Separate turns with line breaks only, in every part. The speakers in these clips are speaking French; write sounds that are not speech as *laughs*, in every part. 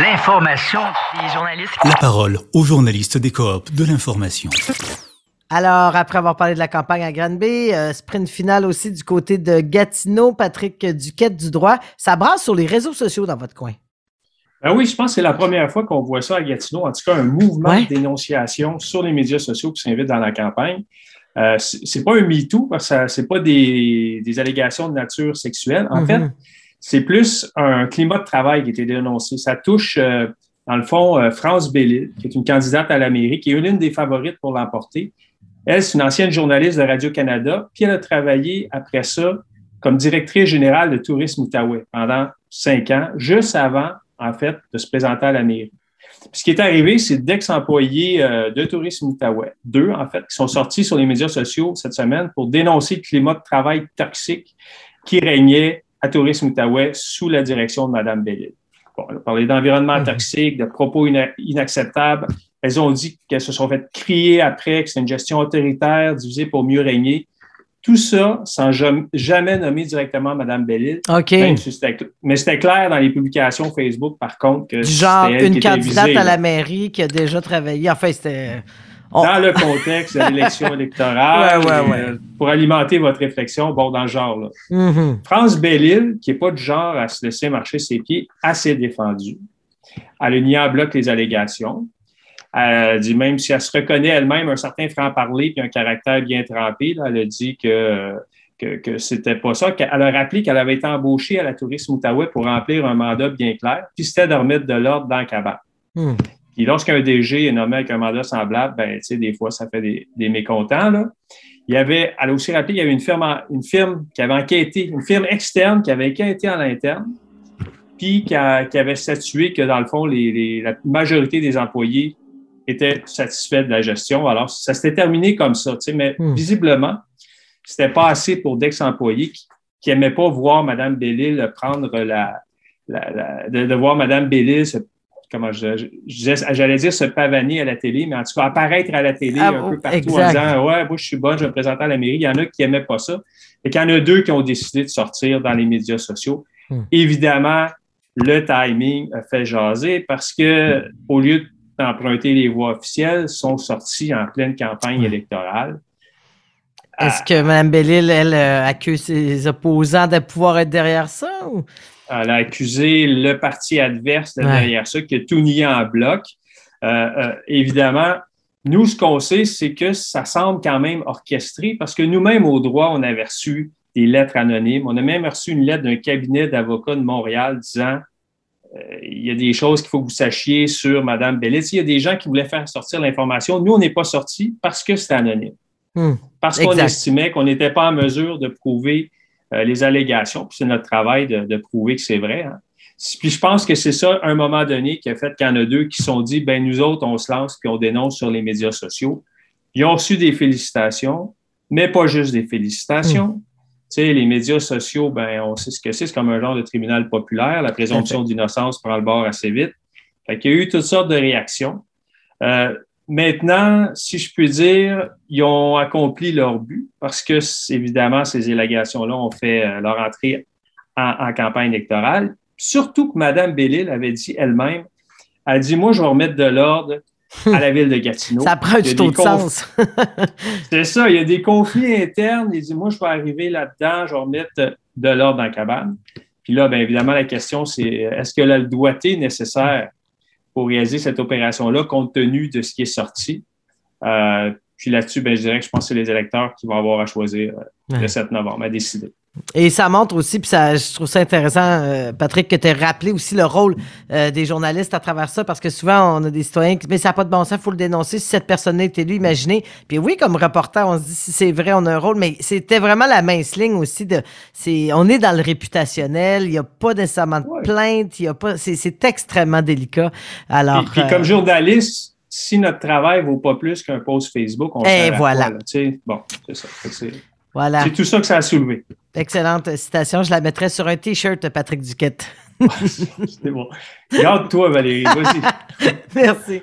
L'information des journalistes.
La parole aux journalistes des coops de l'information.
Alors, après avoir parlé de la campagne à Granby, euh, sprint final aussi du côté de Gatineau, Patrick Duquette du droit. Ça brasse sur les réseaux sociaux dans votre coin.
Ben oui, je pense que c'est la première fois qu'on voit ça à Gatineau. En tout cas, un mouvement de dénonciation sur les médias sociaux qui s'invite dans la campagne. Euh, c'est pas un MeToo parce que c'est pas des, allégations de nature sexuelle. En fait, mm-hmm. C'est plus un climat de travail qui a été dénoncé. Ça touche, euh, dans le fond, euh, France Bellil, qui est une candidate à la mairie, qui est l'une des favorites pour l'emporter. Elle, c'est une ancienne journaliste de Radio-Canada, puis elle a travaillé après ça comme directrice générale de Tourisme Outaouais pendant cinq ans, juste avant, en fait, de se présenter à la mairie ce qui est arrivé, c'est d'ex-employés euh, de Tourisme Outaouais, deux en fait, qui sont sortis sur les médias sociaux cette semaine pour dénoncer le climat de travail toxique qui régnait à Tourisme Outaouais sous la direction de Mme Bellil. Bon, on a parlé d'environnement mhm. toxique, de propos inacceptables. Elles ont dit qu'elles se sont fait crier après, que c'est une gestion autoritaire divisée pour mieux régner. Tout ça sans jamais nommer directement Mme Bellil.
OK.
mais c'était clair dans les publications Facebook, par contre, que
Genre une candidate à la mairie qui a déjà travaillé. Enfin, c'était.
Dans le contexte de l'élection électorale, *laughs* euh, pour alimenter votre réflexion, bon, dans le genre. Là. Mm-hmm. France Bellil, qui n'est pas du genre à se laisser marcher ses pieds, assez défendue. Elle a nié en bloc les allégations. Elle dit même si elle se reconnaît elle-même un certain franc-parler puis un caractère bien trempé, elle a dit que que, que c'était pas ça. Elle a rappelé qu'elle avait été embauchée à la Tourisme Outaouais pour remplir un mandat bien clair, puis c'était de remettre de l'ordre dans le cabane. Hmm. Puis lorsqu'un DG est nommé avec un mandat semblable, ben, tu sais, des fois, ça fait des, des mécontents. Là. Il y avait, elle a aussi rappelé qu'il y avait une firme, une firme qui avait enquêté, une firme externe qui avait enquêté en interne, puis qui, avait statué que, dans le fond, les, la majorité des employés était satisfait de la gestion. Alors, ça s'était terminé comme ça, mais hmm. visiblement, c'était pas assez pour d'ex-employés qui n'aimaient pas voir Mme Bellil prendre la, de, voir Mme Bellil comment j'allais dire se pavaner à la télé, mais en tout cas apparaître à la télé ah, un peu partout en disant Ouais, moi je suis bonne, je me présenter à la mairie. Il y en a qui n'aimaient pas ça. Et qu'il y en a deux qui ont décidé de sortir dans les médias sociaux. Hmm. Évidemment, le timing a fait jaser parce que au lieu de emprunter les voies officielles sont sortis en pleine campagne électorale.
Est-ce que Mme Bellil, elle, euh, accuse ses opposants de pouvoir être derrière ça?
Elle a accusé le parti adverse de derrière ça, qui a tout nié en bloc. Euh, euh, évidemment, nous, ce qu'on sait, c'est que ça semble quand même orchestré parce que nous-mêmes, au droit, on avait reçu des lettres anonymes. On a même reçu une lettre d'un cabinet d'avocats de Montréal disant euh, il y a des choses qu'il faut que vous sachiez sur Mme Bellis. Il y a des gens qui voulaient faire sortir l'information. Nous, on n'est pas sortis parce que c'était anonyme. Hmm. Parce qu'on estimait qu'on n'était pas en mesure de prouver les allégations. Puis c'est notre travail de, prouver que c'est vrai. Hein. Puis je pense que c'est ça, un moment donné, qui a fait qu'il y en a deux qui sont dit, ben nous autres, on se lance puis on dénonce sur les médias sociaux. Ils ont reçu des félicitations, mais pas juste des félicitations. Hmm sais, les médias sociaux, ben, on sait ce que c'est, c'est comme un genre de tribunal populaire. La présomption d'innocence prend le bord assez vite. Fait Il y a eu toutes sortes de réactions. Euh, maintenant, si je puis dire, ils ont accompli leur but parce que, évidemment, ces allégations-là ont fait euh, leur entrée en, campagne électorale. Surtout que Mme Bellil avait dit elle-même, elle a dit, moi, je vais remettre de l'ordre à la ville de Gatineau. *laughs*
Ça prend du tout de sens. *laughs*
c'est ça, il y a des conflits internes. Il dit, moi, je vais arriver là-dedans, je vais remettre de l'ordre dans la cabane. Puis là, bien évidemment, la question, c'est est-ce que le doigté nécessaire pour réaliser cette opération-là, compte tenu de ce qui est sorti? Euh, puis là-dessus, ben, je dirais que je pense que c'est les électeurs qui vont avoir à choisir euh, le 7 novembre, à décider.
Et ça montre aussi, puis ça, je trouve ça intéressant, euh, Patrick, que tu aies rappelé aussi le rôle euh, des journalistes à travers ça, parce que souvent, on a des citoyens qui disent Mais ça n'a pas de bon sens, il faut le dénoncer si cette personne est élue, imaginez. Puis oui, comme reporter, on se dit si c'est vrai, on a un rôle, mais c'était vraiment la mince ligne aussi. de c'est On est dans le réputationnel, il n'y a pas nécessairement de plainte, il y a pas, c'est extrêmement délicat. Alors,
puis, comme euh, journaliste, si notre travail vaut pas plus qu'un post Facebook, on Et
voilà.
bon, c'est ça. Voilà. C'est tout ça que ça a soulevé.
Excellente citation. Je la mettrai sur un T-shirt, Patrick Duquette. *laughs*
C'est bon. Garde-toi, Valérie. Vas-y. *laughs*
Merci.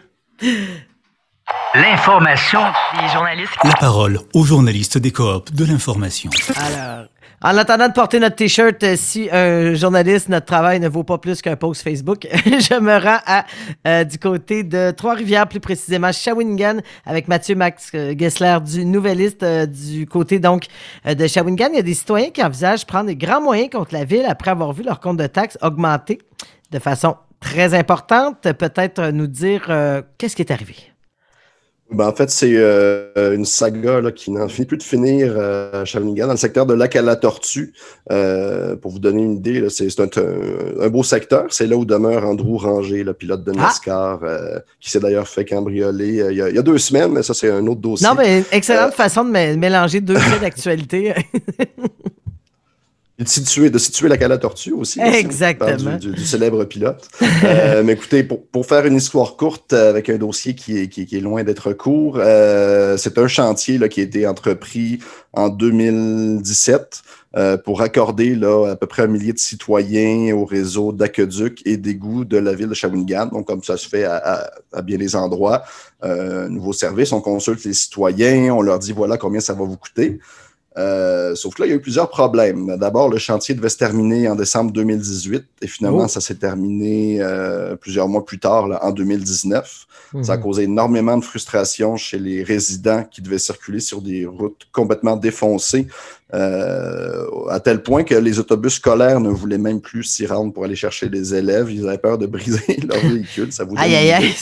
L'information des journalistes.
La parole aux journalistes des coops de l'information.
Alors, En attendant de porter notre T-shirt, euh, si un journaliste, notre travail ne vaut pas plus qu'un post Facebook, *laughs* je me rends à, euh, du côté de Trois-Rivières, plus précisément Shawinigan, avec Mathieu Max euh, Gessler du Nouvelliste, du côté donc de Shawinigan. Il y a des citoyens qui envisagent prendre des grands moyens contre la ville après avoir vu leur compte de taxes augmenter de façon très importante. Peut-être nous dire qu'est-ce qui est arrivé?
Ben, en fait, c'est euh, une saga là, qui n'en finit plus de finir euh, à Shawinigan, dans le secteur de lac à la Tortue. Euh, pour vous donner une idée, c'est un, un, beau secteur. C'est là où demeure Andrew Ranger, le pilote de ah! NASCAR, qui s'est d'ailleurs fait cambrioler il y, a, deux semaines, mais ça, c'est un autre dossier.
Non, mais excellente façon de mélanger deux *laughs* faits d'actualité.
De situer, de situer la cala tortue aussi.
Exactement.
Du, célèbre pilote. euh, mais écoutez, pour, pour, faire une histoire courte avec un dossier qui est, qui, qui est loin d'être court, euh, c'est un chantier là, qui a été entrepris en 2017 euh, pour accorder là, à peu près un millier de citoyens au réseau d'aqueduc et d'égouts de la ville de Shawinigan. Donc, comme ça se fait à, à, à bien des endroits, euh, nouveau service, on consulte les citoyens, on leur dit voilà combien ça va vous coûter. Euh, sauf que là, il y a eu plusieurs problèmes. D'abord, le chantier devait se terminer en décembre 2018 et finalement, oh. ça s'est terminé euh, plusieurs mois plus tard, là, en 2019. Ça a mhm. causé énormément de frustration chez les résidents qui devaient circuler sur des routes complètement défoncées euh, à tel point que les autobus scolaires ne voulaient même plus s'y rendre pour aller chercher les élèves. Ils avaient peur de briser *laughs* leur véhicule. Ça vous
aïe, aïe, aïe.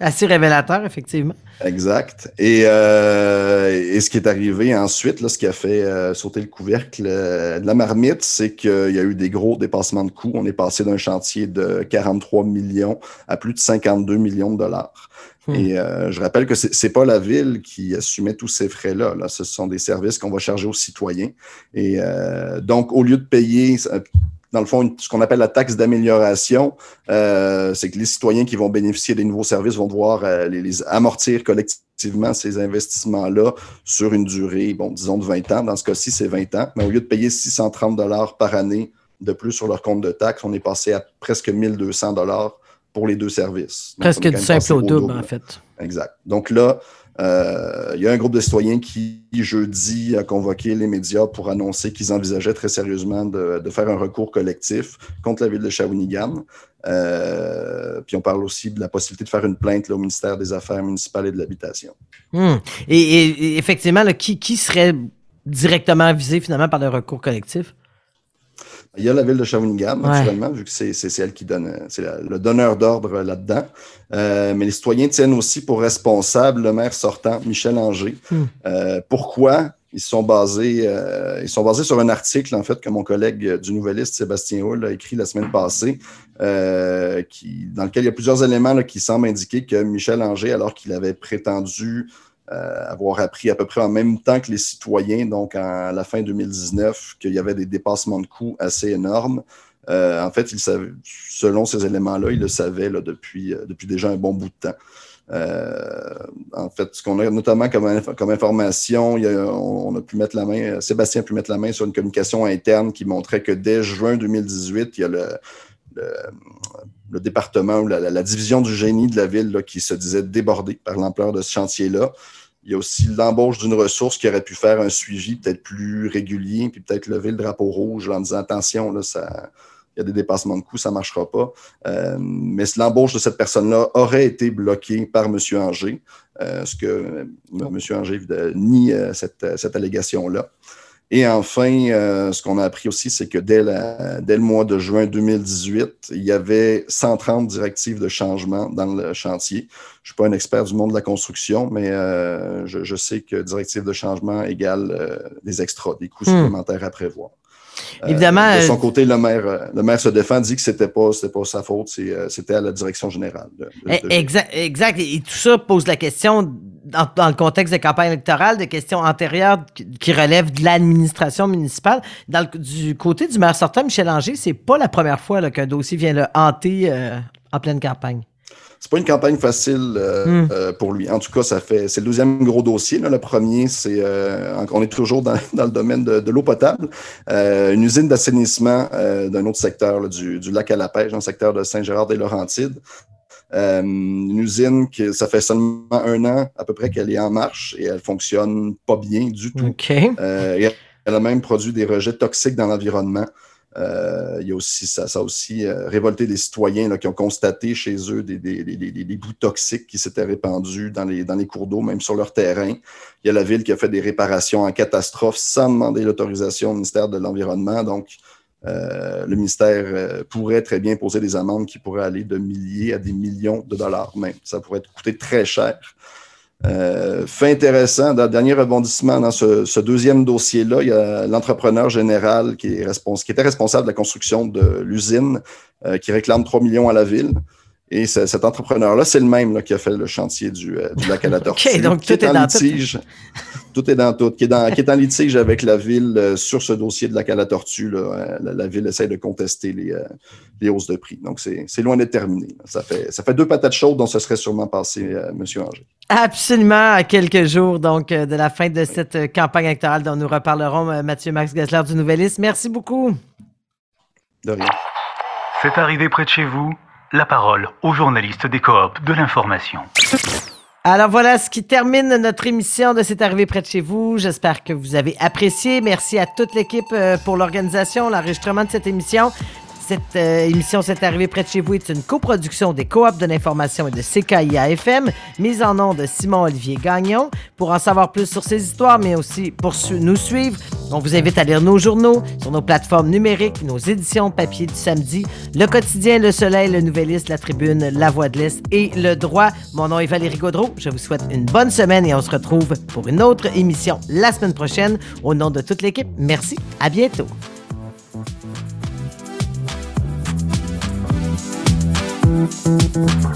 Assez révélateur, effectivement.
Exact. Et, euh, et, ce qui est arrivé ensuite, là, ce qui a fait euh, sauter le couvercle euh, de la marmite, c'est qu'il y a eu des gros dépassements de coûts. On est passé d'un chantier de 43 millions à plus de 52 millions de dollars. Hmm. Et euh, je rappelle que c'est pas la ville qui assumait tous ces frais-là. Là. Ce sont des services qu'on va charger aux citoyens. Et euh, donc, au lieu de payer, dans le fond, ce qu'on appelle la taxe d'amélioration, euh, c'est que les citoyens qui vont bénéficier des nouveaux services vont devoir les, amortir collectivement ces investissements-là sur une durée, bon, disons de 20 ans. Dans ce cas-ci, c'est 20 ans. Mais au lieu de payer 630 dollars par année de plus sur leur compte de taxe, on est passé à presque 1200 dollars pour les deux services.
Presque du simple au double, en fait.
Exact. Donc là, euh, il y a un groupe de citoyens qui, jeudi, a convoqué les médias pour annoncer qu'ils envisageaient très sérieusement de, faire un recours collectif contre la ville de Shawinigan. Euh, puis on parle aussi de la possibilité de faire une plainte au ministère des Affaires municipales et de l'Habitation.
Hmm. Et, effectivement, qui, qui serait directement visé finalement par le recours collectif?
Il y a la ville de Shawinigan, naturellement, vu que c'est elle qui donne, c'est le donneur d'ordre là-dedans. Euh, mais les citoyens tiennent aussi pour responsable le maire sortant, Michel Anger. Hmm. Euh, pourquoi? Ils sont basés, euh, ils sont basés sur un article, en fait, que mon collègue du Nouvelliste, Sébastien Hull, a écrit la semaine passée, qui, dans lequel il y a plusieurs éléments là, qui semblent indiquer que Michel Anger, alors qu'il avait prétendu euh, avoir appris à peu près en même temps que les citoyens, donc à la fin 2019, qu'il y avait des dépassements de coûts assez énormes. Euh, en fait, il savait, selon ces éléments-là, il le savait là, depuis, euh, depuis déjà un bon bout de temps. en fait, ce qu'on a notamment comme, comme information, on, a pu mettre la main, Sébastien a pu mettre la main sur une communication interne qui montrait que dès juin 2018, il y a le, le, département ou la, division du génie de la ville qui se disait débordée par l'ampleur de ce chantier-là. Il y a aussi l'embauche d'une ressource qui aurait pu faire un suivi peut-être plus régulier, puis peut-être lever le drapeau rouge en disant attention, là, ça, il y a des dépassements de coûts, ça ne marchera pas. Euh, mais l'embauche de cette personne-là aurait été bloquée par M. Anger, euh, ce que euh, M. Anger nie cette, cette allégation-là. Et enfin, euh, ce qu'on a appris aussi, c'est que dès, dès, le mois de juin 2018, il y avait 130 directives de changement dans le chantier. Je ne suis pas un expert du monde de la construction, mais euh, je, sais que directives de changement égale euh, des extras, des coûts hmm. supplémentaires à prévoir.
Évidemment.
de son côté, le maire, le maire se défend, dit que ce n'était pas, pas sa faute, c'était à la direction générale.
exact, exact. Et tout ça pose la question dans, le contexte de campagne électorale, des questions antérieures qui, relèvent de l'administration municipale. Dans du côté du maire sortant, Michel Anger, c'est pas la première fois qu'un dossier vient le hanter euh, en pleine campagne.
C'est pas une campagne facile euh, hmm. euh, pour lui. En tout cas, ça fait c'est le deuxième gros dossier. Le premier, c'est on est toujours dans, *laughs* le domaine de, l'eau potable. une usine d'assainissement d'un autre secteur du, du, lac à la pêche, dans le secteur de Saint-Gérard-des-Laurentides. Euh, une usine qui, ça fait seulement un an à peu près qu'elle est en marche et elle fonctionne pas bien du tout.
Okay.
Euh, Elle a même produit des rejets toxiques dans l'environnement. Euh, il y a aussi, ça, ça a aussi euh, révolté des citoyens là, qui ont constaté chez eux des, des, des, des bouts toxiques qui s'étaient répandus dans les, dans les cours d'eau, même sur leur terrain. Il y a la ville qui a fait des réparations en catastrophe sans demander l'autorisation au ministère de l'Environnement. Donc, euh, le ministère euh, pourrait très bien poser des amendes qui pourraient aller de milliers à des millions de dollars même. Ça pourrait coûter très cher. Euh, fait intéressant, dans le dernier rebondissement dans ce, deuxième dossier-là, il y a l'entrepreneur général qui, est qui, était responsable de la construction de l'usine euh, qui réclame 3 millions à la ville. Et cet entrepreneur-là, c'est le même là, qui a fait le chantier du, lac à la *laughs* tortue.
OK, donc tout est, dans litige,
tout. Est dans tout. Qui est, dans, qui est en litige avec la ville euh, sur ce dossier de à la tortue. Là, euh, la, ville essaie de contester les, les hausses de prix. Donc, c'est loin d'être terminé. Ça fait, ça fait deux patates chaudes dont ce serait sûrement passé, M. Anger.
Absolument, à quelques jours donc de la fin de cette campagne électorale dont nous reparlerons, Mathieu Max Gessler du Nouvelliste. Merci beaucoup.
De rien.
C'est arrivé près de chez vous la parole aux journalistes des coops de l'information.
Alors voilà ce qui termine notre émission de C'est arrivé près de chez vous. J'espère que vous avez apprécié. Merci à toute l'équipe euh, pour l'organisation, l'enregistrement de cette émission. Cette euh, émission s'est arrivée près de chez vous est une coproduction des coops de l'information et de CKIA-FM, mise en nom de Simon-Olivier Gagnon. Pour en savoir plus sur ces histoires, mais aussi pour nous suivre, on vous invite à lire nos journaux sur nos plateformes numériques, nos éditions papier du samedi, Le Quotidien, Le Soleil, Le Nouvelliste, La Tribune, La Voix de l'Est et Le Droit. Mon nom est Valérie Gaudreau. Je vous souhaite une bonne semaine et on se retrouve pour une autre émission la semaine prochaine. Au nom de toute l'équipe, merci. À bientôt. Thank